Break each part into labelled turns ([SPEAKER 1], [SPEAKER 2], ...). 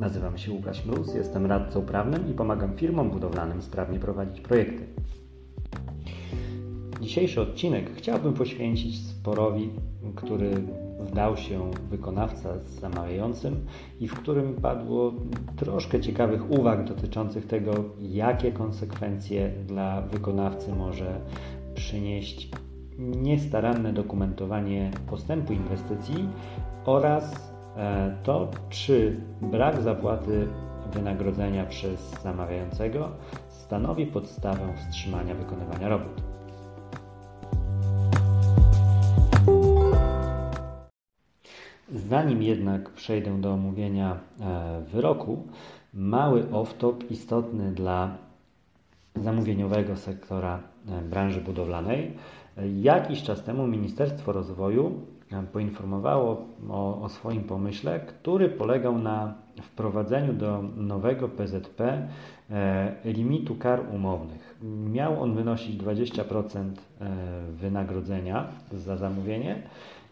[SPEAKER 1] Nazywam się Łukasz Mróz, jestem radcą prawnym i pomagam firmom budowlanym sprawnie prowadzić projekty. Dzisiejszy odcinek chciałbym poświęcić sporowi, który wdał się wykonawca z zamawiającym i w którym padło troszkę ciekawych uwag dotyczących tego, jakie konsekwencje dla wykonawcy może przynieść niestaranne dokumentowanie postępu inwestycji oraz to, czy brak zapłaty wynagrodzenia przez zamawiającego stanowi podstawę wstrzymania wykonywania robót. Zanim jednak przejdę do omówienia e, wyroku, mały off-top istotny dla zamówieniowego sektora e, branży budowlanej. Jakiś czas temu Ministerstwo Rozwoju e, poinformowało o, o, swoim pomyśle, który polegał na wprowadzeniu do nowego PZP limitu kar umownych. Miał on wynosić 20% wynagrodzenia za zamówienie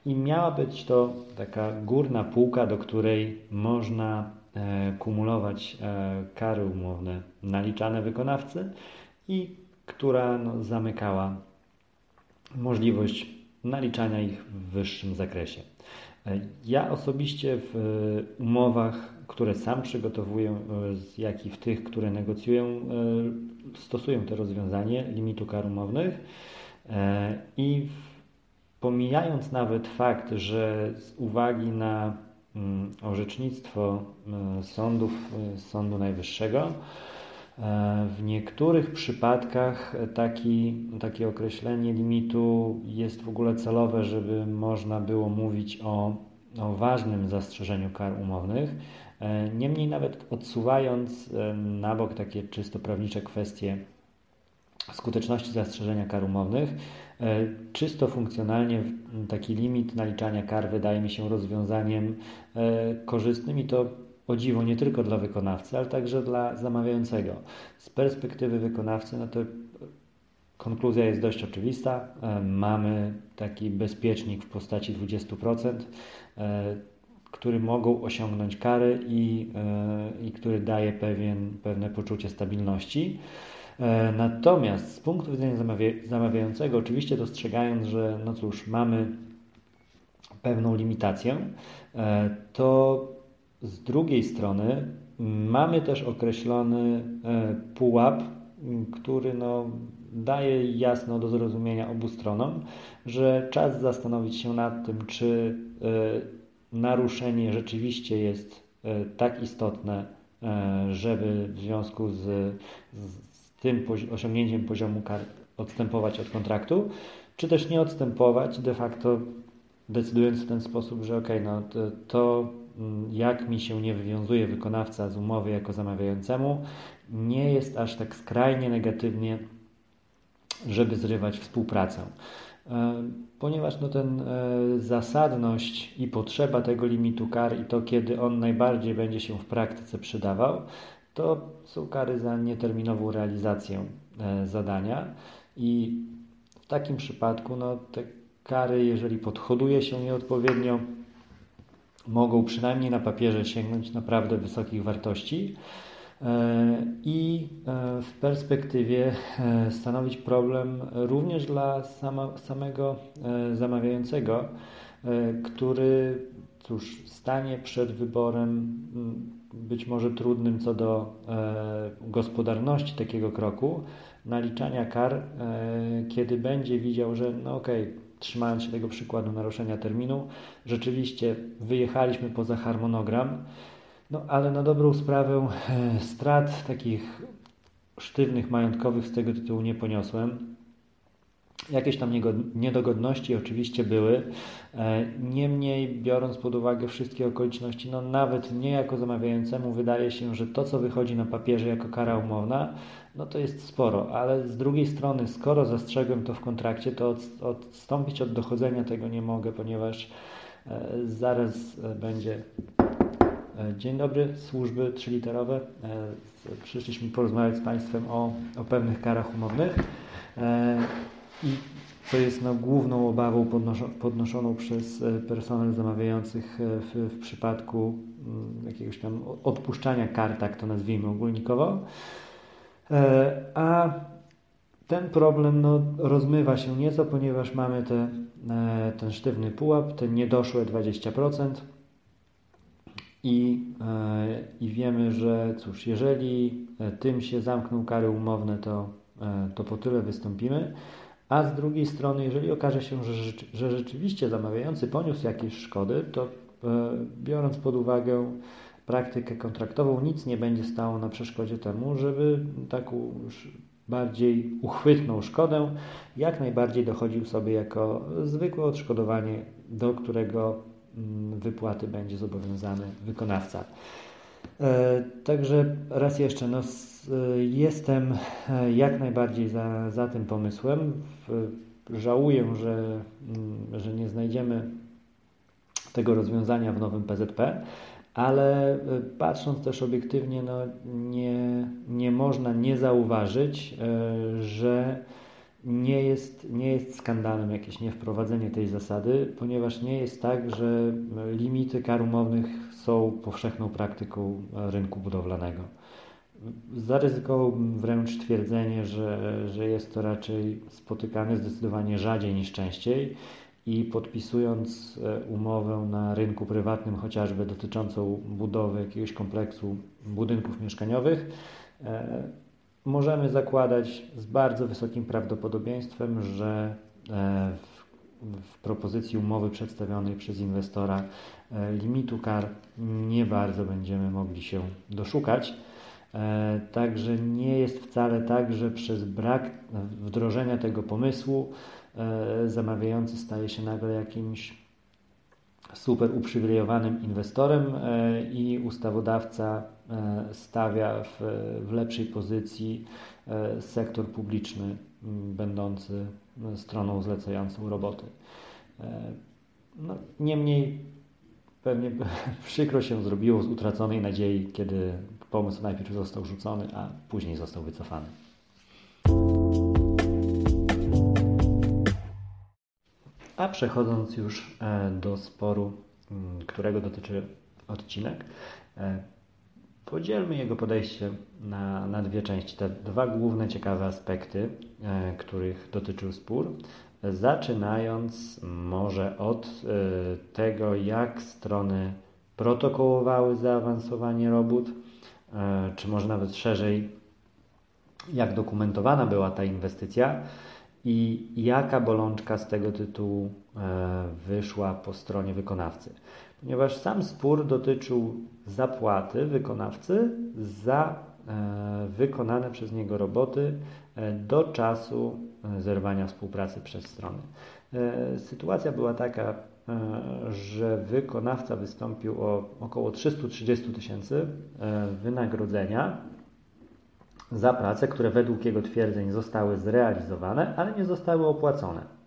[SPEAKER 1] i miała być to taka górna półka, do której można e, kumulować e, kary umowne naliczane wykonawcy i która no, zamykała możliwość naliczania ich w wyższym zakresie. E, ja osobiście w umowach, które sam przygotowuję, jak i w tych, które negocjuję, stosuję to rozwiązanie limitu kar umownych i w Pomijając nawet fakt, że z uwagi na mm, orzecznictwo mm, sądów Sądu Najwyższego, e, w niektórych przypadkach taki, takie określenie limitu jest w ogóle celowe, żeby można było mówić o, o ważnym zastrzeżeniu kar umownych. E, niemniej nawet odsuwając e, na bok takie czysto prawnicze kwestie skuteczności zastrzeżenia kar umownych, E, czysto funkcjonalnie taki limit naliczania kar wydaje mi się rozwiązaniem e, korzystnym i to o dziwo nie tylko dla wykonawcy, ale także dla zamawiającego. Z perspektywy wykonawcy, no to konkluzja jest dość oczywista. E, mamy taki bezpiecznik w postaci 20%, który mogą osiągnąć kary i, i który daje pewien, pewne poczucie stabilności. E, natomiast z punktu widzenia zamawiającego, oczywiście dostrzegając, że no cóż, mamy pewną limitację, e, to z drugiej strony mamy też określony e, pułap, który no, daje jasno do zrozumienia obu stronom, że czas zastanowić się nad tym, czy naruszenie rzeczywiście jest tak istotne, żeby w związku z, z tym osiągnięciem poziomu kar odstępować od kontraktu, czy też nie odstępować, de facto decydując w ten sposób, że ok, no to, to jak mi się nie wywiązuje wykonawca z umowy jako zamawiającemu, nie jest aż tak skrajnie negatywnie, żeby zrywać współpracę. E, ponieważ no ten e, zasadność i potrzeba tego limitu kar i to, kiedy on najbardziej będzie się w praktyce przydawał, to są kary za nieterminową realizację e, zadania i w takim przypadku no, te kary, jeżeli podhoduje się nieodpowiednio, mogą przynajmniej na papierze sięgnąć naprawdę wysokich wartości e, i e, w perspektywie stanowić problem również dla sama, samego zamawiającego, który cóż, stanie przed wyborem być może trudnym co do e, gospodarności takiego kroku, naliczania kar, e, kiedy będzie widział, że no okej, okay, trzymając się tego przykładu naruszenia terminu, rzeczywiście wyjechaliśmy poza harmonogram, no ale na dobrą sprawę e, strat takich sztywnych, majątkowych z tego tytułu nie poniosłem. Jakieś tam niedogodności oczywiście były. E, niemniej, biorąc pod uwagę wszystkie okoliczności, no nawet nie jako zamawiającemu wydaje się, że to, co wychodzi na papierze jako kara umowna, no to jest sporo, ale z drugiej strony, skoro zastrzegłem to w kontrakcie, to odstąpić od dochodzenia tego nie mogę, ponieważ e, zaraz e, będzie Dzień dobry, służby trzyliterowe. Przyszliśmy porozmawiać z Państwem o, o pewnych karach umownych. I co jest no, główną obawą podnoszoną przez e, personel zamawiających e, w, w przypadku mm, jakiegoś tam odpuszczania kar, tak to nazwijmy ogólnikowo. E, a ten problem no, rozmywa się nieco, ponieważ mamy te, ten sztywny pułap, te niedoszłe 20%. I, I wiemy, że cóż, jeżeli tym się zamkną kary umowne, to, to po tyle wystąpimy. A z drugiej strony, jeżeli okaże się, że, że rzeczywiście zamawiający poniósł jakieś szkody, to e, biorąc pod uwagę praktykę kontraktową, nic nie będzie stało na przeszkodzie temu, żeby taką bardziej uchwytną szkodę jak najbardziej dochodził sobie jako zwykłe odszkodowanie, do którego mm, wypłaty będzie zobowiązany wykonawca. E, także raz jeszcze, no, jestem e, jak najbardziej za, za tym pomysłem. Żałuję, że, mm, że nie znajdziemy tego rozwiązania w nowym PZP, ale e, patrząc też obiektywnie, no, nie, nie można nie zauważyć, że nie jest, nie jest skandalem jakieś niewprowadzenie tej zasady, ponieważ nie jest tak, że limity kar umownych są powszechną praktyką rynku budowlanego. Zaryzykowałbym wręcz twierdzenie, że, że jest to raczej spotykane zdecydowanie rzadziej niż częściej i podpisując e, umowę na rynku prywatnym, chociażby dotyczącą budowy jakiegoś kompleksu budynków mieszkaniowych, e, możemy zakładać z bardzo wysokim prawdopodobieństwem, że e, w, w propozycji umowy przedstawionej przez inwestora limitu kar nie bardzo będziemy mogli się doszukać. E, także nie jest wcale tak, że przez brak wdrożenia tego pomysłu zamawiający staje się nagle jakimś super uprzywilejowanym inwestorem i ustawodawca E, stawia w, w lepszej pozycji e, sektor publiczny, będący stroną zlecającą roboty. E, no, niemniej pewnie przykro się zrobiło z utraconej nadziei, kiedy pomysł najpierw został rzucony, a później został wycofany. A przechodząc już do sporu, którego dotyczy odcinek, Podzielmy jego podejście na, na dwie części. Te dwa główne ciekawe aspekty, e, których dotyczył spór. Zaczynając może od e, tego, jak strony protokołowały zaawansowanie robót, e, czy może nawet szerzej, jak dokumentowana była ta inwestycja i jaka bolączka z tego tytułu e, wyszła po stronie wykonawcy. Ponieważ sam spór dotyczył zapłaty wykonawcy za e, wykonane przez niego roboty e, do czasu zerwania współpracy przez strony. Sytuacja była taka, że wykonawca wystąpił o około 330 tysięcy wynagrodzenia za prace, które według jego twierdzeń zostały zrealizowane, ale nie zostały opłacone.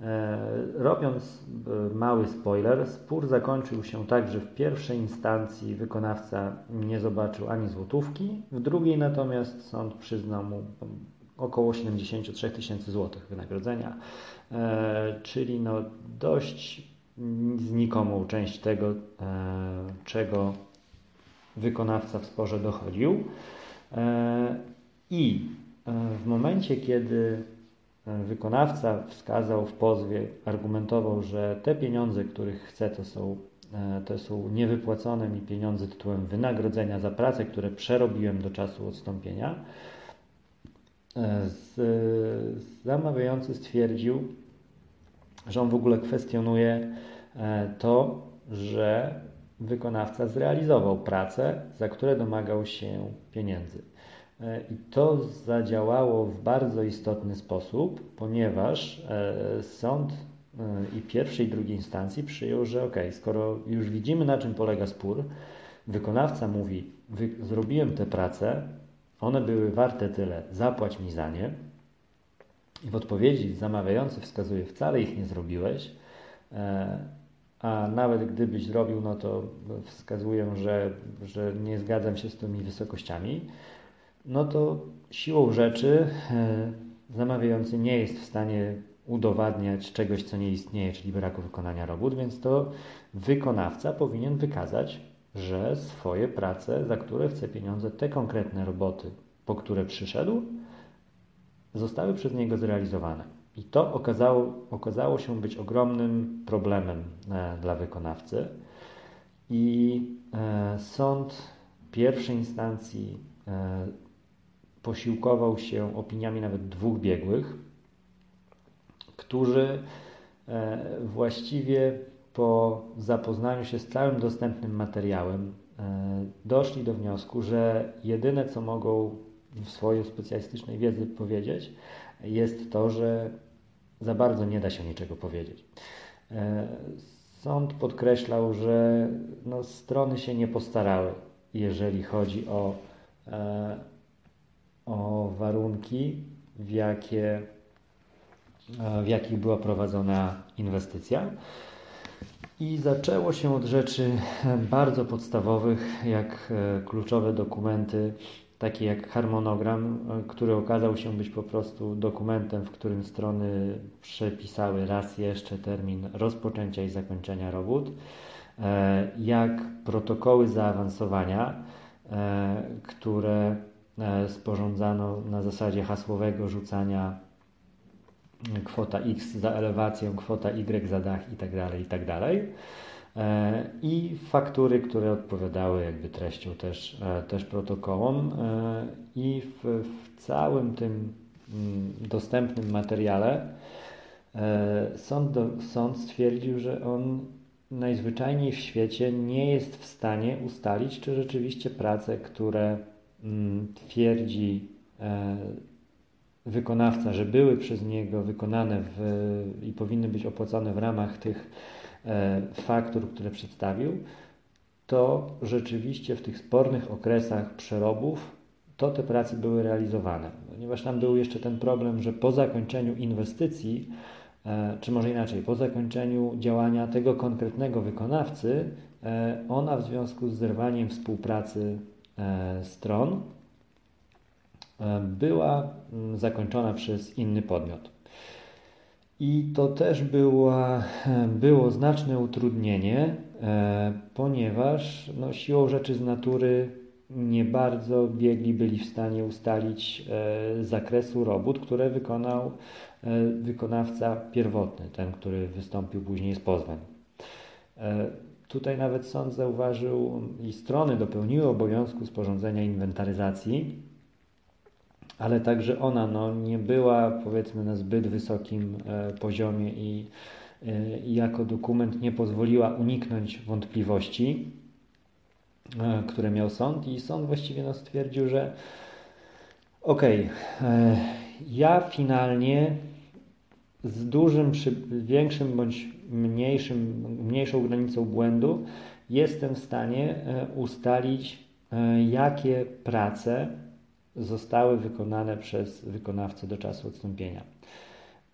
[SPEAKER 1] E, robiąc e, mały spoiler, spór zakończył się tak, że w pierwszej instancji wykonawca nie zobaczył ani złotówki, w drugiej natomiast sąd przyznał mu około 73 tysięcy złotych wynagrodzenia, e, czyli no dość znikomą część tego, czego wykonawca w sporze dochodził. E, I e, w momencie, kiedy e, wykonawca wskazał w pozwie, argumentował, że te pieniądze, których chce, to są, to są niewypłacone mi pieniądze tytułem wynagrodzenia za pracę, które przerobiłem do czasu odstąpienia, zamawiający stwierdził, że on w ogóle kwestionuje to, że wykonawca zrealizował pracę, za które domagał się pieniędzy. E, I to zadziałało w bardzo istotny sposób, ponieważ e, sąd i pierwszej i drugiej instancji przyjął, że ok, skoro już widzimy na czym polega spór, wykonawca mówi, zrobiłem te prace, one były warte tyle, zapłać mi za nie. I w odpowiedzi zamawiający wskazuje, wcale ich nie zrobiłeś, a nawet gdybyś zrobił, no to wskazuję, że, że nie zgadzam się z tymi wysokościami, no to siłą rzeczy e, zamawiający nie jest w stanie udowadniać czegoś, co nie istnieje, czyli braku wykonania robót, więc to wykonawca powinien wykazać, że swoje prace, za które chce pieniądze, te konkretne roboty, po które przyszedł, zostały przez niego zrealizowane. I to okazało, okazało się być ogromnym problemem e, dla wykonawcy. I e, sąd pierwszej instancji e, posiłkował się opiniami nawet dwóch biegłych, którzy e, właściwie po zapoznaniu się z całym dostępnym materiałem e, doszli do wniosku, że jedyne co mogą w swojej specjalistycznej wiedzy powiedzieć, jest to, że za bardzo nie da się niczego powiedzieć. E, sąd podkreślał, że no, strony się nie postarały, jeżeli chodzi o, e, o warunki, w, jakie, w jakich była prowadzona inwestycja. I zaczęło się od rzeczy bardzo podstawowych, jak kluczowe dokumenty takie jak harmonogram, e, który okazał się być po prostu dokumentem, w którym strony przepisały raz jeszcze termin rozpoczęcia i zakończenia robót, e, jak protokoły zaawansowania, e, które sporządzano na zasadzie hasłowego rzucania kwota X za elewację, kwota Y za dach itd., tak itd. Tak E, i faktury, które odpowiadały jakby treścią też, e, też protokołom e, i w, w całym tym mm, dostępnym materiale sąd, do, sąd stwierdził, że on najzwyczajniej w świecie nie jest w stanie ustalić, czy rzeczywiście prace, które mm, twierdzi wykonawca, że były przez niego wykonane w, i powinny być opłacone w ramach tych E, faktur, które przedstawił, to rzeczywiście w tych spornych okresach przerobów to te prace były realizowane. Ponieważ tam był jeszcze ten problem, że po zakończeniu inwestycji, e, czy może inaczej, po zakończeniu działania tego konkretnego wykonawcy, e, ona w związku z zerwaniem współpracy stron była zakończona przez inny podmiot. I to też była, było znaczne utrudnienie, e, ponieważ no, siłą rzeczy z natury nie bardzo biegli byli w stanie ustalić e, zakresu robót, które wykonał e, wykonawca pierwotny, ten, który wystąpił później z pozwem. Tutaj nawet sąd zauważył i strony dopełniły obowiązku sporządzenia inwentaryzacji ale także ona no, nie była powiedzmy na zbyt wysokim e, poziomie i, e, i jako dokument nie pozwoliła uniknąć wątpliwości, e, które miał sąd. I sąd właściwie no, stwierdził, że okej, okay, ja finalnie z dużym, większym bądź mniejszym, mniejszą granicą błędu jestem w stanie ustalić, jakie prace zostały wykonane przez wykonawcę do czasu odstąpienia.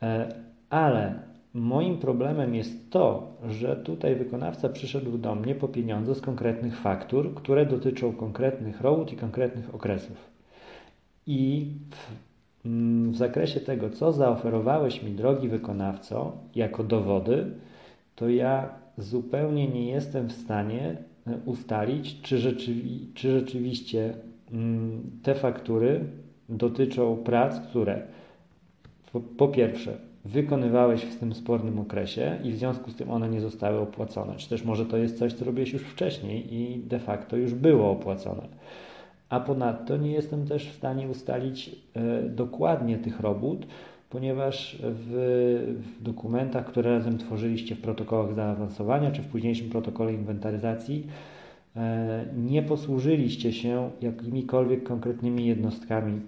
[SPEAKER 1] E, ale moim problemem jest to, że tutaj wykonawca przyszedł do mnie po pieniądze z konkretnych faktur, które dotyczą konkretnych robót i konkretnych okresów. I w, mm, w zakresie tego, co zaoferowałeś mi, drogi wykonawco, jako dowody, to ja zupełnie nie jestem w stanie e, ustalić, czy, rzeczywi czy rzeczywiście te faktury dotyczą prac, które po, po, pierwsze wykonywałeś w tym spornym okresie i w związku z tym one nie zostały opłacone. Czy też może to jest coś, co robiłeś już wcześniej i de facto już było opłacone. A ponadto nie jestem też w stanie ustalić e, dokładnie tych robót, ponieważ w, w, dokumentach, które razem tworzyliście w protokołach zaawansowania, czy w późniejszym protokole inwentaryzacji, nie posłużyliście się jakimikolwiek konkretnymi jednostkami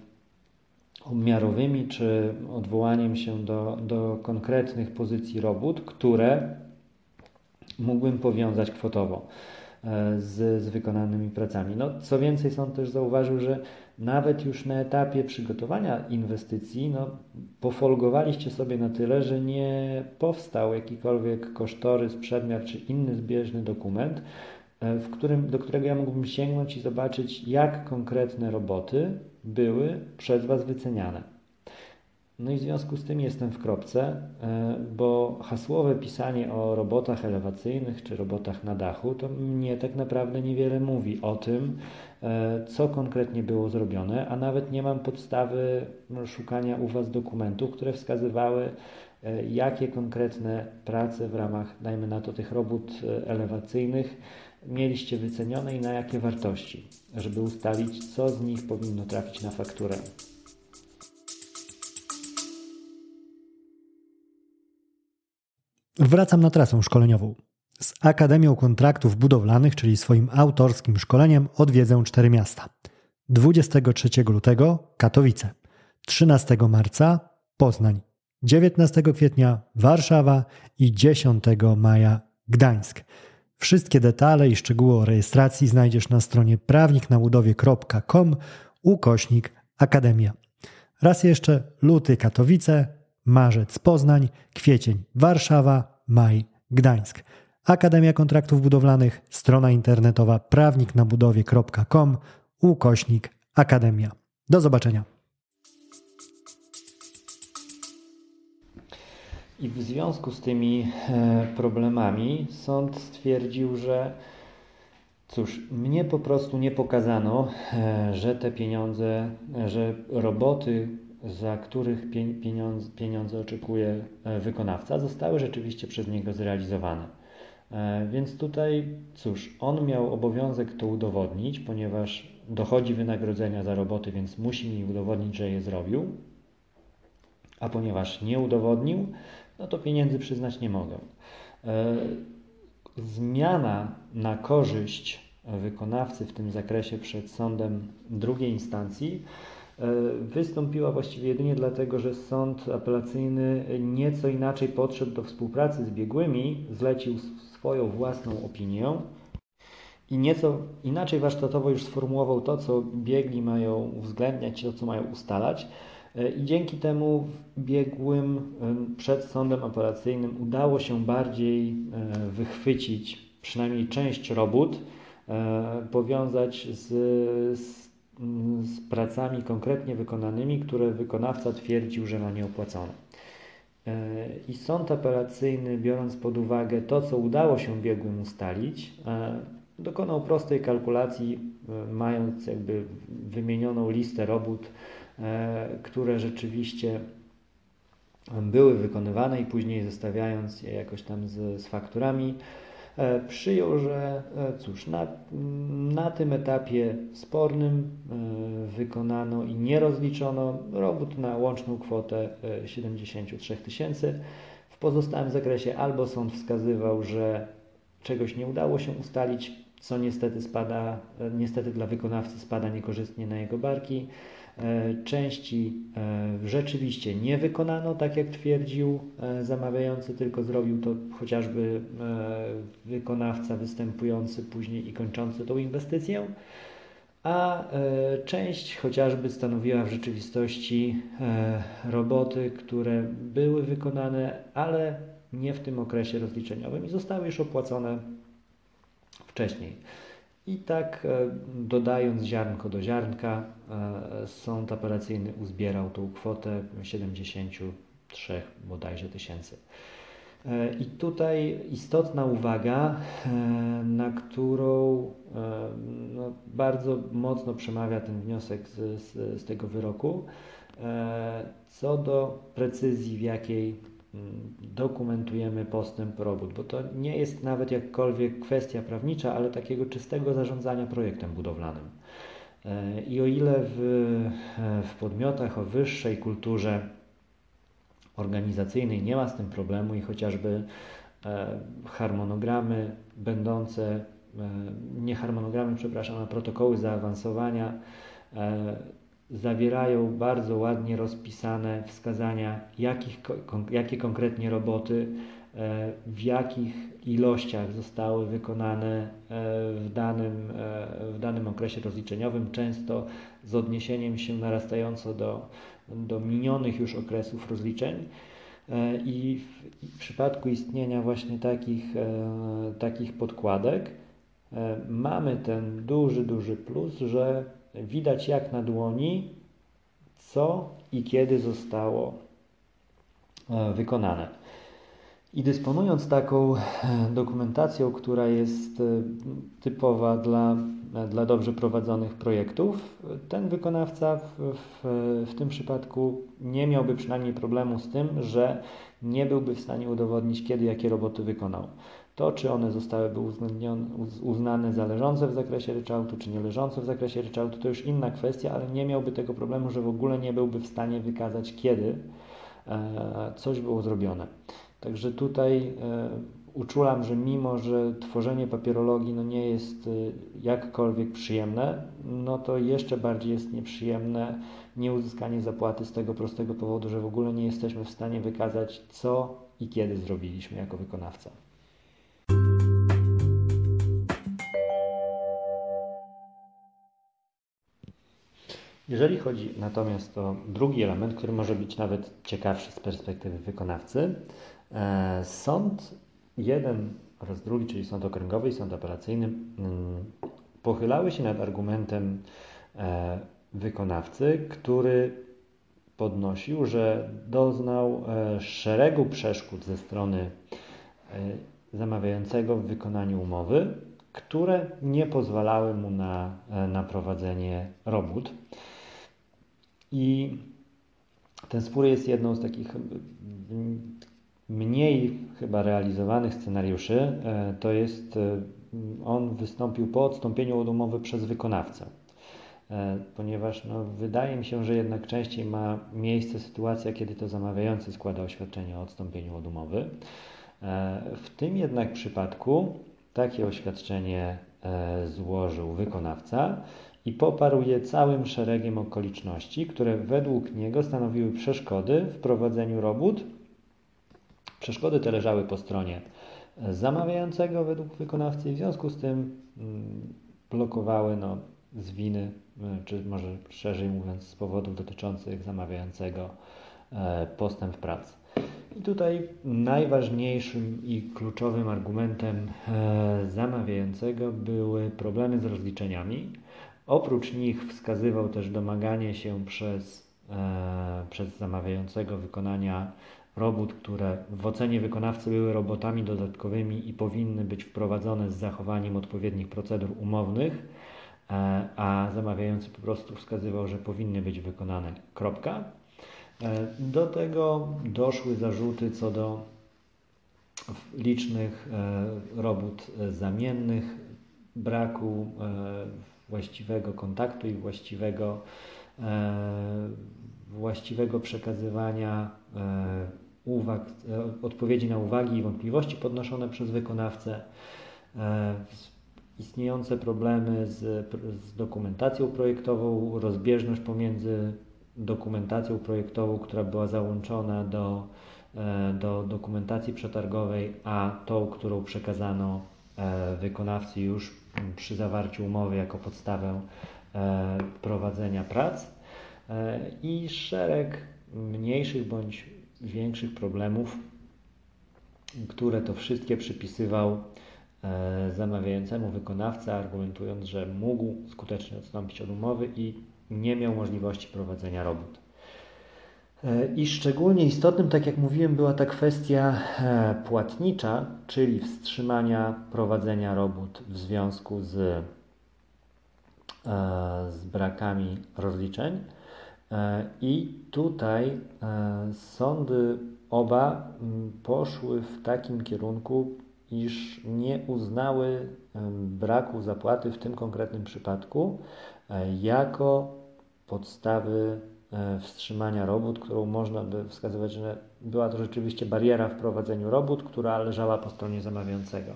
[SPEAKER 1] obmiarowymi czy odwołaniem się do, do konkretnych pozycji robót, które mógłbym powiązać kwotowo e, z, z wykonanymi pracami. No, co więcej, sąd też zauważył, że nawet już na etapie przygotowania inwestycji no, pofolgowaliście sobie na tyle, że nie powstał jakikolwiek kosztorys, przedmiot czy inny zbieżny dokument, e, w którym, do którego ja mógłbym sięgnąć i zobaczyć, jak konkretne roboty były przez Was wyceniane. No i w związku z tym jestem w kropce, e, bo hasłowe pisanie o robotach elewacyjnych czy robotach na dachu to mnie tak naprawdę niewiele mówi o tym, e, co konkretnie było zrobione, a nawet nie mam podstawy szukania u Was dokumentów, które wskazywały, e, jakie konkretne prace w ramach, dajmy na to, tych robót elewacyjnych mieliście wycenione i na jakie wartości, żeby ustalić, co z nich powinno trafić na fakturę.
[SPEAKER 2] Wracam na trasę szkoleniową. Z Akademią Kontraktów Budowlanych, czyli swoim autorskim szkoleniem, odwiedzę cztery miasta. 23 lutego Katowice, 13 marca Poznań, 19 kwietnia Warszawa i 10 maja Gdańsk. Wszystkie detale i szczegóły o rejestracji znajdziesz na stronie prawniknabudowie.com ukośnik Akademia. Raz jeszcze luty Katowice, marzec Poznań, kwiecień Warszawa, maj Gdańsk. Akademia Kontraktów Budowlanych, strona internetowa prawniknabudowie.com ukośnik Akademia. Do zobaczenia.
[SPEAKER 1] I w związku z tymi e, problemami sąd stwierdził, że cóż, mnie po prostu nie pokazano, e, że te pieniądze, że roboty, za których pieniądze, pieniądze oczekuje e, wykonawca, zostały rzeczywiście przez niego zrealizowane. Więc tutaj, cóż, on miał obowiązek to udowodnić, ponieważ dochodzi wynagrodzenia za roboty, więc musi mi udowodnić, że je zrobił. A ponieważ nie udowodnił, no to pieniędzy przyznać nie mogę. E, zmiana na korzyść wykonawcy w tym zakresie przed sądem drugiej instancji e, wystąpiła właściwie jedynie dlatego, że sąd apelacyjny nieco inaczej podszedł do współpracy z biegłymi, zlecił swoją własną opinię i nieco inaczej warsztatowo już sformułował to, co biegli mają uwzględniać, to, co mają ustalać. E, I dzięki temu biegłym przed sądem operacyjnym udało się bardziej e, wychwycić przynajmniej część robót, e, powiązać z, z, z pracami konkretnie wykonanymi, które wykonawca twierdził, że ma nieopłacone. I sąd apelacyjny, biorąc pod uwagę to, co udało się biegłym ustalić, dokonał prostej kalkulacji, mając jakby wymienioną listę robót, E, które rzeczywiście były wykonywane i później zestawiając je jakoś tam z, z fakturami, e, przyjął, że e, cóż, na, na tym etapie spornym wykonano i nie rozliczono robót na łączną kwotę 73 tysięcy. W pozostałym zakresie albo sąd wskazywał, że czegoś nie udało się ustalić, co niestety spada, niestety dla wykonawcy spada niekorzystnie na jego barki, E, części e, rzeczywiście nie wykonano, tak jak twierdził e, zamawiający, tylko zrobił to chociażby wykonawca występujący później i kończący tą inwestycję, a część chociażby stanowiła w rzeczywistości roboty, które były wykonane, ale nie w tym okresie rozliczeniowym i zostały już opłacone wcześniej. I tak e, dodając ziarnko do ziarnka, e, sąd apelacyjny uzbierał tą kwotę 73 bodajże tysięcy. E, I tutaj istotna uwaga, na którą no, bardzo mocno przemawia ten wniosek z, z, z tego wyroku, co do precyzji, w jakiej dokumentujemy postęp robót, bo to nie jest nawet jakkolwiek kwestia prawnicza, ale takiego czystego zarządzania projektem budowlanym. E, I o ile w, e, w podmiotach o wyższej kulturze organizacyjnej nie ma z tym problemu i chociażby e, harmonogramy będące nie harmonogramy, przepraszam, a protokoły zaawansowania zawierają bardzo ładnie rozpisane wskazania, jakich, jakie konkretnie roboty E, w jakich ilościach zostały wykonane e, w danym, e, w danym okresie rozliczeniowym, często z odniesieniem się narastająco do, do minionych już okresów rozliczeń. I w, w przypadku istnienia właśnie takich, takich podkładek mamy ten duży, duży plus, że widać jak na dłoni, co i kiedy zostało wykonane. I dysponując taką e, dokumentacją, która jest e, typowa dla, e, dla dobrze prowadzonych projektów, ten wykonawca w, w, w tym przypadku nie miałby przynajmniej problemu z tym, że nie byłby w stanie udowodnić, kiedy jakie roboty wykonał. To, czy one zostałyby uznane za leżące w zakresie ryczałtu, czy nie leżące w zakresie ryczałtu, to już inna kwestia, ale nie miałby tego problemu, że w ogóle nie byłby w stanie wykazać, kiedy coś było zrobione. Także tutaj e, uczulam, że mimo, że tworzenie papierologii no nie jest e, jakkolwiek przyjemne, no to jeszcze bardziej jest nieprzyjemne nieuzyskanie zapłaty z tego prostego powodu, że w ogóle nie jesteśmy w stanie wykazać, co i kiedy zrobiliśmy jako wykonawca. Jeżeli chodzi natomiast o drugi element, który może być nawet ciekawszy z perspektywy wykonawcy, E, sąd jeden oraz drugi, czyli sąd okręgowy i sąd apelacyjny, mm, pochylały się nad argumentem e, wykonawcy, który podnosił, że doznał e, szeregu przeszkód ze strony zamawiającego w wykonaniu umowy, które nie pozwalały mu na, na prowadzenie robót. I ten spór jest jedną z takich mniej chyba realizowanych scenariuszy e, to jest, e, on wystąpił po odstąpieniu od umowy przez wykonawcę. E, ponieważ no, wydaje mi się, że jednak częściej ma miejsce sytuacja, kiedy to zamawiający składa oświadczenie o odstąpieniu od umowy. W tym jednak przypadku takie oświadczenie złożył wykonawca i poparł je całym szeregiem okoliczności, które według niego stanowiły przeszkody w prowadzeniu robót Przeszkody te leżały po stronie zamawiającego według wykonawcy i w związku z tym mm, blokowały no, z winy, e, czy może szerzej mówiąc z powodów dotyczących zamawiającego e, postęp pracy. I tutaj najważniejszym i kluczowym argumentem e, zamawiającego były problemy z rozliczeniami. Oprócz nich wskazywał też domaganie się przez, przez zamawiającego wykonania robót, które w ocenie wykonawcy były robotami dodatkowymi i powinny być wprowadzone z zachowaniem odpowiednich procedur umownych, e, a zamawiający po prostu wskazywał, że powinny być wykonane. Kropka. E, do tego doszły zarzuty co do licznych e, robót zamiennych, braku właściwego kontaktu i właściwego, właściwego przekazywania uwag, e, odpowiedzi na uwagi i wątpliwości podnoszone przez wykonawcę, e, istniejące problemy z, z dokumentacją projektową, rozbieżność pomiędzy dokumentacją projektową, która była załączona do, e, do dokumentacji przetargowej, a tą, którą przekazano wykonawcy już przy zawarciu umowy jako podstawę prowadzenia prac i szereg mniejszych bądź większych problemów, które to wszystkie przypisywał e, zamawiającemu wykonawca, argumentując, że mógł skutecznie odstąpić od umowy i nie miał możliwości prowadzenia robót. E, I szczególnie istotnym, tak jak mówiłem, była ta kwestia e, płatnicza, czyli wstrzymania prowadzenia robót w związku z, z brakami rozliczeń. E, I tutaj e, sądy oba poszły w takim kierunku, iż nie uznały braku zapłaty w tym konkretnym przypadku e, jako podstawy wstrzymania robót, którą można by wskazywać, że była to rzeczywiście bariera w prowadzeniu robót, która leżała po stronie zamawiającego.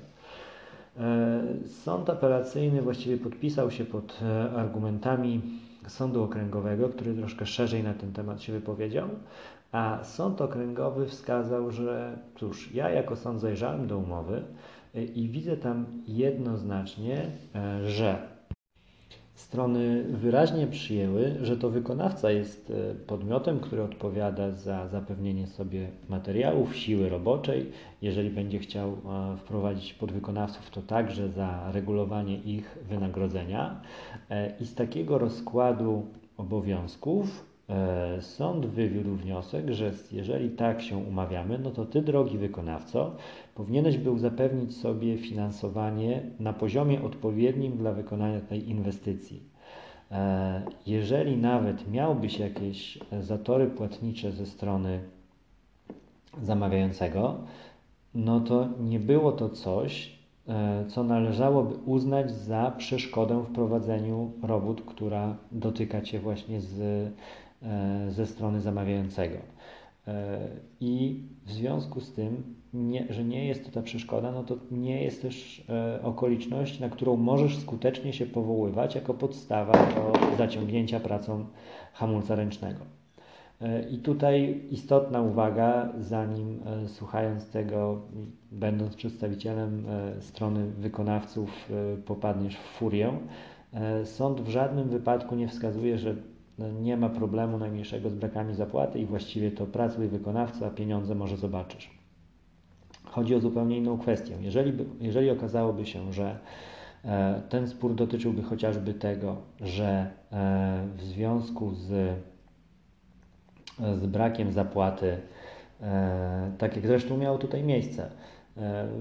[SPEAKER 1] Sąd apelacyjny właściwie podpisał się pod argumentami Sądu Okręgowego, który troszkę szerzej na ten temat się wypowiedział, a Sąd Okręgowy wskazał, że cóż, ja jako sąd zajrzałem do umowy i widzę tam jednoznacznie, że Strony wyraźnie przyjęły, że to wykonawca jest e, podmiotem, który odpowiada za zapewnienie sobie materiałów, siły roboczej. Jeżeli będzie chciał e, wprowadzić podwykonawców, to także za regulowanie ich wynagrodzenia. E, I z takiego rozkładu obowiązków sąd wywiódł wniosek, że jeżeli tak się umawiamy, no to ty, drogi wykonawco, powinieneś był zapewnić sobie finansowanie na poziomie odpowiednim dla wykonania tej inwestycji. E, jeżeli nawet miałbyś jakieś zatory płatnicze ze strony zamawiającego, no to nie było to coś, e, co należałoby uznać za przeszkodę w prowadzeniu robót, która dotyka Cię właśnie z E, ze strony zamawiającego. E, I w związku z tym, nie, że nie jest to ta przeszkoda, no to nie jest też e, okoliczność, na którą możesz skutecznie się powoływać jako podstawa do zaciągnięcia pracą hamulca ręcznego. I tutaj istotna uwaga, zanim słuchając tego, będąc przedstawicielem strony wykonawców, popadniesz w furię. Sąd w żadnym wypadku nie wskazuje, że no, nie ma problemu najmniejszego z brakami zapłaty i właściwie to pracuj wykonawca, pieniądze może zobaczysz. Chodzi o zupełnie inną kwestię. Jeżeli, jeżeli okazałoby się, że e, ten spór dotyczyłby chociażby tego, że e, w związku z, z brakiem zapłaty, e, tak jak zresztą miało tutaj miejsce,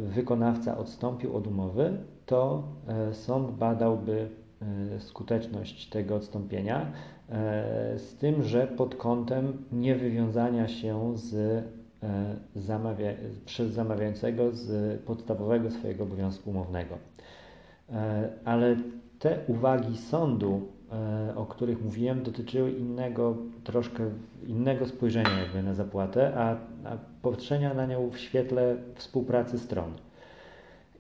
[SPEAKER 1] wykonawca odstąpił od umowy, to sąd badałby skuteczność tego odstąpienia E, z tym, że pod kątem niewywiązania się z e, zamawia, przez zamawiającego z podstawowego swojego obowiązku umownego. E, ale te uwagi sądu, o których mówiłem, dotyczyły innego, troszkę innego spojrzenia jakby na zapłatę, a, a patrzenia na nią w świetle współpracy stron.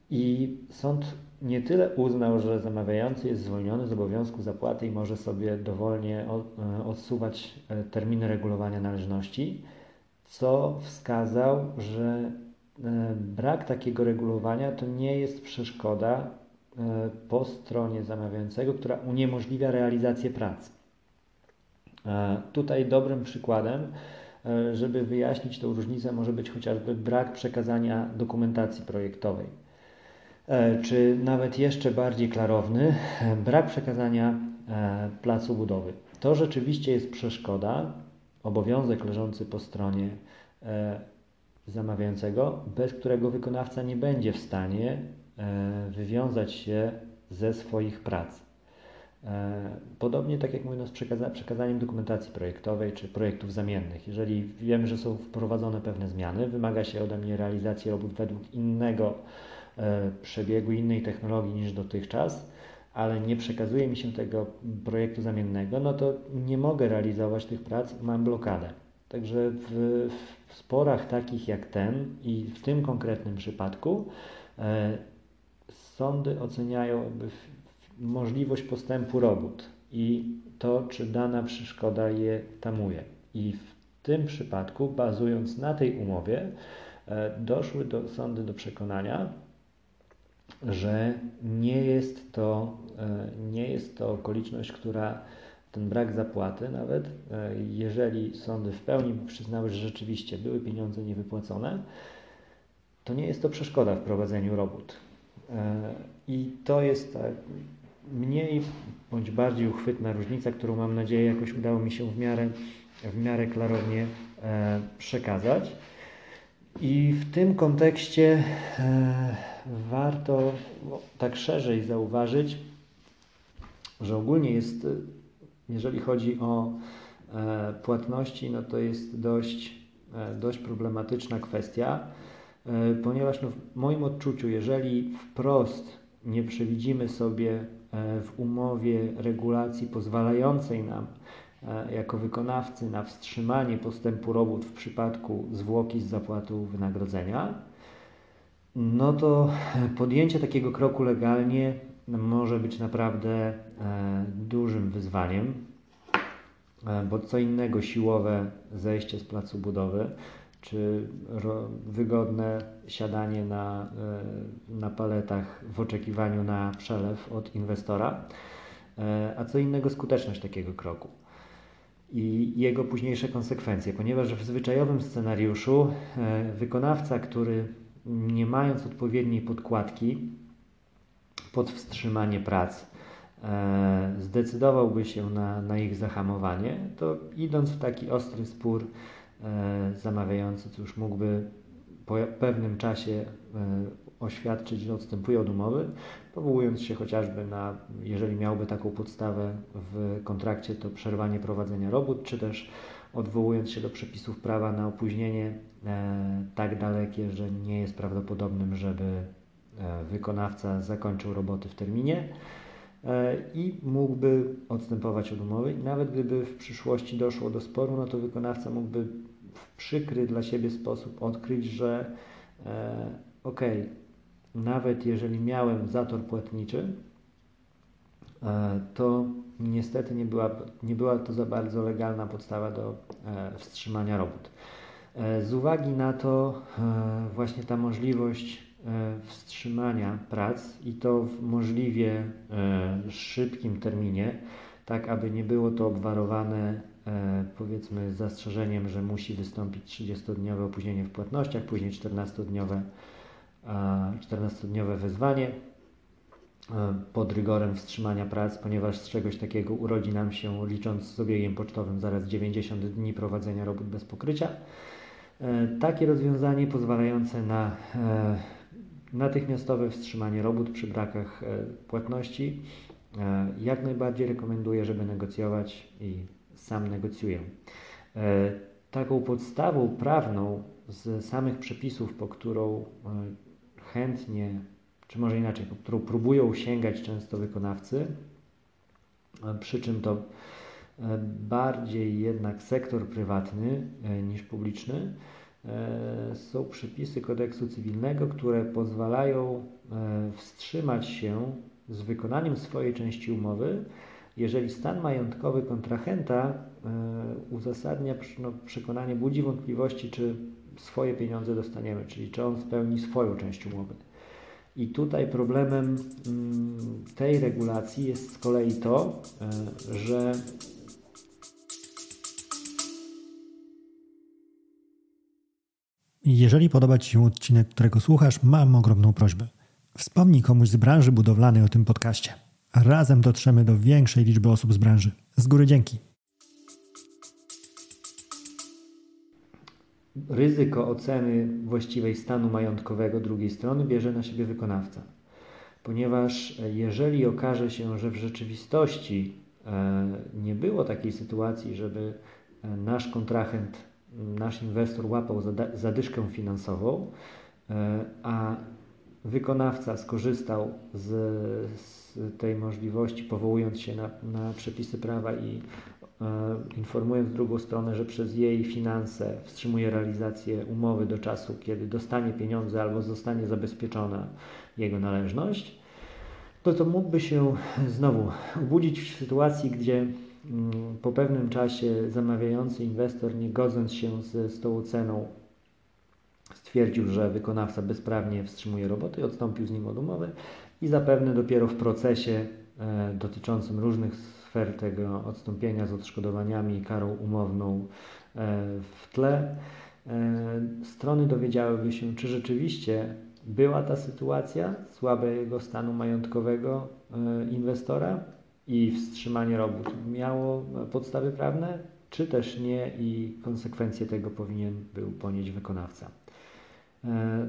[SPEAKER 1] I sąd nie tyle uznał, że zamawiający jest zwolniony z obowiązku zapłaty i może sobie dowolnie e, odsuwać e, terminy regulowania należności, co wskazał, że e, brak takiego regulowania to nie jest przeszkoda po stronie zamawiającego, która uniemożliwia realizację pracy. Tutaj dobrym przykładem, żeby wyjaśnić tę różnicę, może być chociażby brak przekazania dokumentacji projektowej. E, czy nawet jeszcze bardziej klarowny, e, brak przekazania e, placu budowy. To rzeczywiście jest przeszkoda, obowiązek leżący po stronie zamawiającego, bez którego wykonawca nie będzie w stanie wywiązać się ze swoich prac. Podobnie tak jak mówimy z przekazaniem dokumentacji projektowej czy projektów zamiennych. Jeżeli wiemy, że są wprowadzone pewne zmiany, wymaga się ode mnie realizacji robót według innego przebiegu innej technologii niż dotychczas, ale nie przekazuje mi się tego projektu zamiennego, no to nie mogę realizować tych prac, mam blokadę. Także w, w sporach takich jak ten i w tym konkretnym przypadku e, sądy oceniają możliwość postępu robót i to, czy dana przeszkoda je tamuje. I w tym przypadku, bazując na tej umowie, e, doszły do sądy do przekonania, że nie jest to, e, nie jest to okoliczność, która ten brak zapłaty, nawet e, jeżeli sądy w pełni przyznały, że rzeczywiście były pieniądze niewypłacone, to nie jest to przeszkoda w prowadzeniu robót. E, I to jest mniej bądź bardziej uchwytna różnica, którą mam nadzieję jakoś udało mi się w miarę, w miarę klarownie przekazać. I w tym kontekście warto tak szerzej zauważyć, że ogólnie jest, jeżeli chodzi o e, płatności, no to jest dość, e, dość problematyczna kwestia, e, ponieważ no w moim odczuciu, jeżeli wprost nie przewidzimy sobie w umowie regulacji pozwalającej nam jako wykonawcy na wstrzymanie postępu robót w przypadku zwłoki z zapłatą wynagrodzenia, no to podjęcie takiego kroku legalnie może być naprawdę e, dużym wyzwaniem, e, bo co innego siłowe zejście z placu budowy, czy wygodne siadanie na, e, na paletach w oczekiwaniu na przelew od inwestora, a co innego skuteczność takiego kroku i jego późniejsze konsekwencje, ponieważ w zwyczajowym scenariuszu wykonawca, który nie mając odpowiedniej podkładki pod wstrzymanie prac, e, zdecydowałby się na, na ich zahamowanie, to idąc w taki ostry spór, e, zamawiający cóż mógłby po pewnym czasie e, oświadczyć, że odstępuje od umowy, powołując się chociażby na, jeżeli miałby taką podstawę w kontrakcie, to przerwanie prowadzenia robót, czy też odwołując się do przepisów prawa na opóźnienie e, tak dalekie, że nie jest prawdopodobnym, żeby e, wykonawca zakończył roboty w terminie e, i mógłby odstępować od umowy. I nawet gdyby w przyszłości doszło do sporu, no to wykonawca mógłby w przykry dla siebie sposób odkryć, że ok, nawet jeżeli miałem zator płatniczy, to niestety nie była, nie była to za bardzo legalna podstawa do e, wstrzymania robót. E, z uwagi na to e, właśnie ta możliwość wstrzymania prac i to w możliwie szybkim terminie, tak aby nie było to obwarowane powiedzmy zastrzeżeniem, że musi wystąpić 30-dniowe opóźnienie w płatnościach, później 14-dniowe 14-dniowe wezwanie, E, pod rygorem wstrzymania prac, ponieważ z czegoś takiego urodzi nam się, licząc z obiegiem pocztowym, zaraz 90 dni prowadzenia robót bez pokrycia. E, takie rozwiązanie pozwalające na e, natychmiastowe wstrzymanie robót przy brakach płatności jak najbardziej rekomenduję, żeby negocjować i sam negocjuję. Taką podstawą prawną z samych przepisów, po którą chętnie czy może inaczej, po którą próbują sięgać często wykonawcy, przy czym to e, bardziej jednak sektor prywatny e, niż publiczny, e, są przepisy kodeksu cywilnego, które pozwalają wstrzymać się z wykonaniem swojej części umowy, jeżeli stan majątkowy kontrahenta uzasadnia no, przekonanie, budzi wątpliwości, czy swoje pieniądze dostaniemy, czyli czy on spełni swoją część umowy. I tutaj problemem mm, tej regulacji jest z kolei to, e, że
[SPEAKER 2] Jeżeli podoba Ci się odcinek, którego słuchasz, mam ogromną prośbę. Wspomnij komuś z branży budowlanej o tym podcaście. Razem dotrzemy do większej liczby osób z branży. Z góry dzięki.
[SPEAKER 1] Ryzyko oceny właściwej stanu majątkowego drugiej strony bierze na siebie wykonawca. Ponieważ e, jeżeli okaże się, że w rzeczywistości e, nie było takiej sytuacji, żeby e, nasz kontrahent, nasz inwestor łapał zadyszkę finansową, a wykonawca skorzystał z, z tej możliwości, powołując się na, na przepisy prawa i informując drugą stronę, że przez jej finanse wstrzymuje realizację umowy do czasu, kiedy dostanie pieniądze albo zostanie zabezpieczona jego należność, to to mógłby się znowu obudzić w sytuacji, gdzie mm, po pewnym czasie zamawiający inwestor, nie godząc się z, z tą ceną, stwierdził, że wykonawca bezprawnie wstrzymuje roboty odstąpił z nim od umowy i zapewne dopiero w procesie e, dotyczącym różnych sfer tego odstąpienia z odszkodowaniami i karą umowną e, w tle, e, strony dowiedziałyby się, czy rzeczywiście była ta sytuacja słabego stanu majątkowego e, inwestora i wstrzymanie robót miało podstawy prawne, czy też nie i konsekwencje tego powinien był ponieść wykonawca.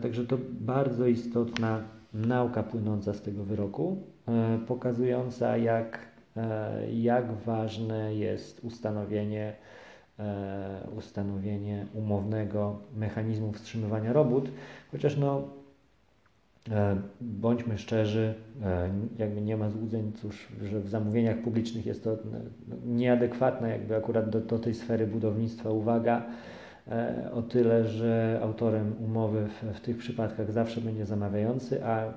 [SPEAKER 1] Także to bardzo istotna nauka płynąca z tego wyroku, pokazująca jak jak ważne jest ustanowienie, e, ustanowienie umownego mechanizmu wstrzymywania robót, chociaż no e, bądźmy szczerzy, jakby nie ma złudzeń, cóż, że w zamówieniach publicznych jest to no, nieadekwatna jakby akurat do, do tej sfery budownictwa. Uwaga, o tyle, że autorem umowy w, w tych przypadkach zawsze będzie zamawiający, a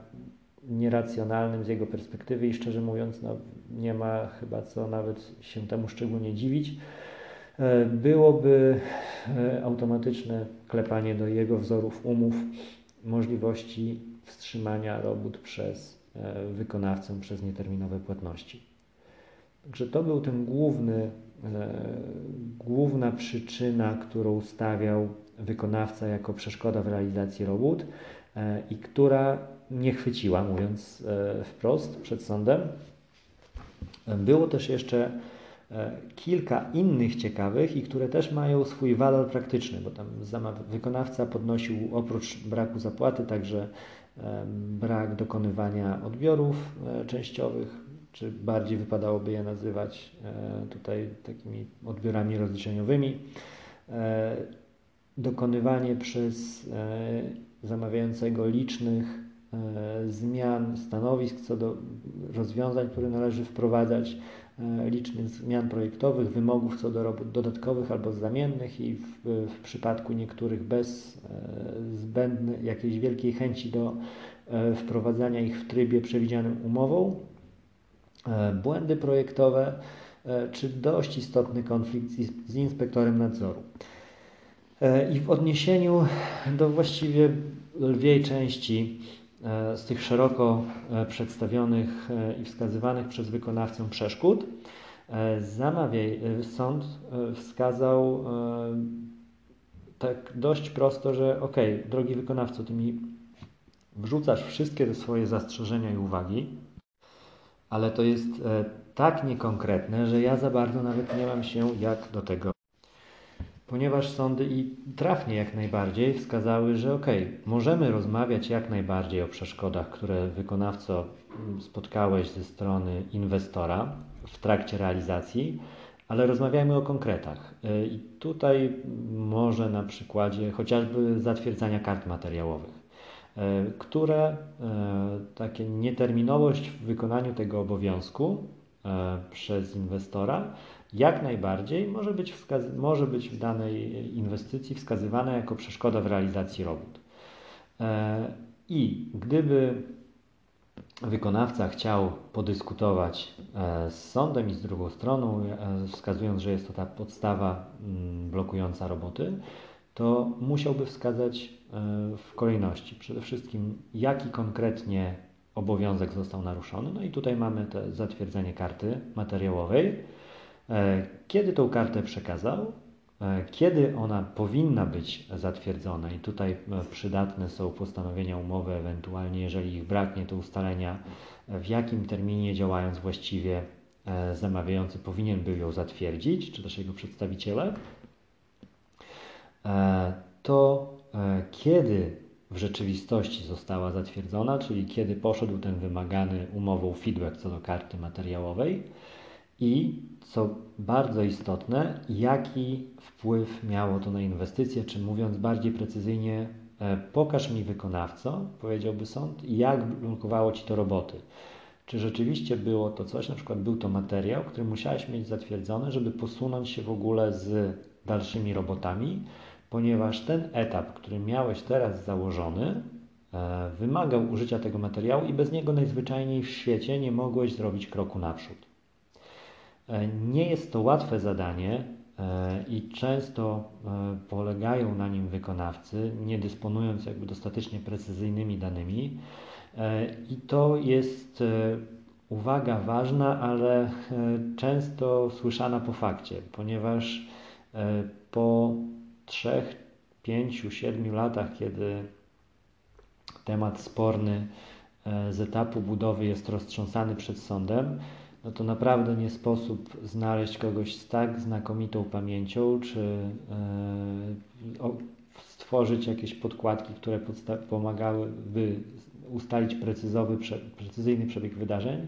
[SPEAKER 1] nieracjonalnym z jego perspektywy i szczerze mówiąc, no, nie ma chyba co nawet się temu szczególnie dziwić. E, byłoby e, automatyczne klepanie do jego wzorów umów możliwości wstrzymania robót przez e, wykonawcę przez nieterminowe płatności. Także to był ten główny, główna przyczyna, którą stawiał wykonawca jako przeszkoda w realizacji robót i która nie chwyciła, mówiąc wprost, przed sądem. Było też jeszcze E, kilka innych ciekawych i które też mają swój walor praktyczny, bo tam wykonawca podnosił oprócz braku zapłaty także e, brak dokonywania odbiorów e, częściowych, czy bardziej wypadałoby je nazywać tutaj takimi odbiorami rozliczeniowymi. Dokonywanie przez zamawiającego licznych zmian stanowisk co do rozwiązań, które należy wprowadzać, E, licznych zmian projektowych, wymogów co do robót dodatkowych albo zamiennych i w, w przypadku niektórych bez e, zbędnej jakiejś wielkiej chęci do e, wprowadzania ich w trybie przewidzianym umową, błędy projektowe czy dość istotny konflikt z, inspektorem nadzoru. I w odniesieniu do właściwie lwiej części E, z tych szeroko e, przedstawionych e, i wskazywanych przez wykonawcę przeszkód, zamawiaj, sąd wskazał tak dość prosto, że ok, drogi wykonawco, ty mi wrzucasz wszystkie te swoje zastrzeżenia i uwagi, ale to jest tak niekonkretne, że ja za bardzo nawet nie mam się jak do tego ponieważ sądy i trafnie jak najbardziej wskazały, że ok, możemy rozmawiać jak najbardziej o przeszkodach, które wykonawco spotkałeś ze strony inwestora w trakcie realizacji, ale rozmawiajmy o konkretach. I tutaj może na przykładzie chociażby zatwierdzania kart materiałowych, które e, takie nieterminowość w wykonaniu tego obowiązku e, przez inwestora jak najbardziej może być, może być w danej inwestycji wskazywana jako przeszkoda w realizacji robót. E, I gdyby wykonawca chciał podyskutować e, z sądem i z drugą stroną, e, wskazując, że jest to ta podstawa mm, blokująca roboty, to musiałby wskazać w kolejności przede wszystkim, jaki konkretnie obowiązek został naruszony. No i tutaj mamy to zatwierdzenie karty materiałowej kiedy tą kartę przekazał, e, kiedy ona powinna być zatwierdzona, i tutaj e, przydatne są postanowienia umowy, ewentualnie jeżeli ich braknie, to ustalenia, w jakim terminie działając właściwie zamawiający powinien był ją zatwierdzić, czy też jego przedstawiciele, to kiedy w rzeczywistości została zatwierdzona, czyli kiedy poszedł ten wymagany umową feedback co do karty materiałowej, i co bardzo istotne, jaki wpływ miało to na inwestycje, czy mówiąc bardziej precyzyjnie, e, pokaż mi wykonawco, powiedziałby sąd, jak blokowało ci to roboty. Czy rzeczywiście było to coś, na przykład był to materiał, który musiałeś mieć zatwierdzony, żeby posunąć się w ogóle z dalszymi robotami, ponieważ ten etap, który miałeś teraz założony, e, wymagał użycia tego materiału i bez niego najzwyczajniej w świecie nie mogłeś zrobić kroku naprzód. E, nie jest to łatwe zadanie e, i często e, polegają na nim wykonawcy, nie dysponując jakby dostatecznie precyzyjnymi danymi. I to jest uwaga ważna, ale często słyszana po fakcie, ponieważ po trzech, pięciu, siedmiu latach, kiedy temat sporny z etapu budowy jest roztrząsany przed sądem, no to naprawdę nie sposób znaleźć kogoś z tak znakomitą pamięcią, czy o, stworzyć jakieś podkładki, które pomagałyby ustalić precyzowy, precyzyjny przebieg wydarzeń,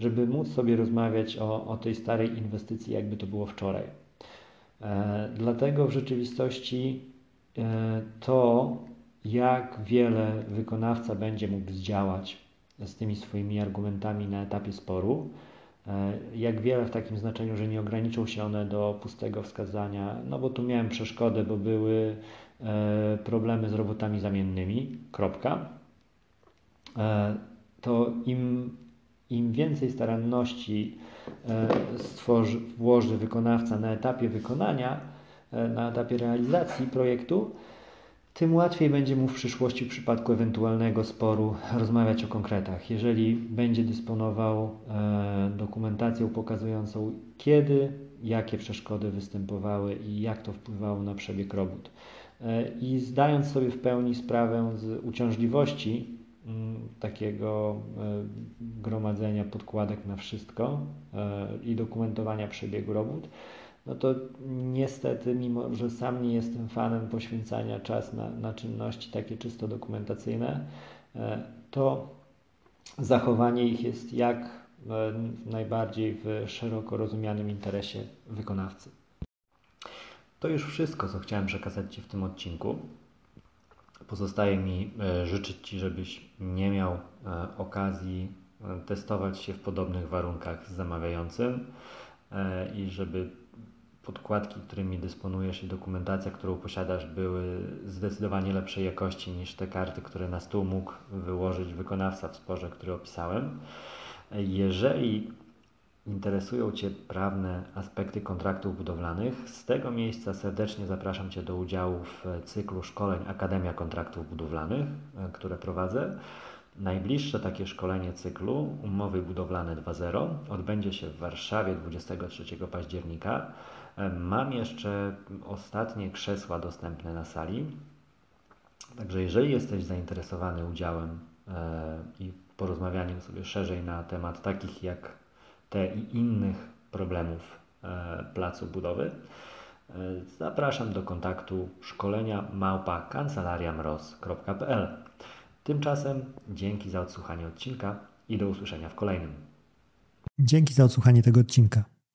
[SPEAKER 1] żeby móc sobie rozmawiać o, o tej starej inwestycji, jakby to było wczoraj. E, dlatego w rzeczywistości e, to, jak wiele wykonawca będzie mógł zdziałać z tymi swoimi argumentami na etapie sporu, Jak wiele w takim znaczeniu, że nie ograniczą się one do pustego wskazania, no bo tu miałem przeszkodę, bo były problemy z robotami zamiennymi, kropka. To im, im więcej staranności stworzy, włoży wykonawca na etapie wykonania, na etapie realizacji projektu, tym łatwiej będzie mu w przyszłości w przypadku ewentualnego sporu rozmawiać o konkretach. Jeżeli będzie dysponował e, dokumentacją pokazującą, kiedy, jakie przeszkody występowały i jak to wpływało na przebieg robót. E, I zdając sobie w pełni sprawę z uciążliwości m, mm, takiego e, gromadzenia podkładek na wszystko e, i dokumentowania przebiegu robót, no to niestety, mimo że sam nie jestem fanem poświęcania czasu na, na czynności takie czysto dokumentacyjne, e, to zachowanie ich jest jak e, najbardziej w szeroko rozumianym interesie wykonawcy. To już wszystko, co chciałem przekazać Ci w tym odcinku. Pozostaje mi e, życzyć Ci, żebyś nie miał okazji testować się w podobnych warunkach z zamawiającym i żeby podkładki, którymi dysponujesz i dokumentacja, którą posiadasz, były zdecydowanie lepszej jakości niż te karty, które na stół mógł wyłożyć wykonawca w sporze, który opisałem. Jeżeli interesują Cię prawne aspekty kontraktów budowlanych, z tego miejsca serdecznie zapraszam Cię do udziału w cyklu szkoleń Akademia Kontraktów Budowlanych, które prowadzę. Najbliższe takie szkolenie cyklu Umowy Budowlane 2.0 odbędzie się w Warszawie 23 października. Mam jeszcze ostatnie krzesła dostępne na sali. Także jeżeli jesteś zainteresowany udziałem e, i porozmawianiem sobie szerzej na temat takich jak te i innych problemów e, placu budowy, e, zapraszam do kontaktu szkolenia małpa kancelariamroz.pl. Tymczasem dzięki za odsłuchanie odcinka i do usłyszenia w kolejnym.
[SPEAKER 2] Dzięki za odsłuchanie tego odcinka.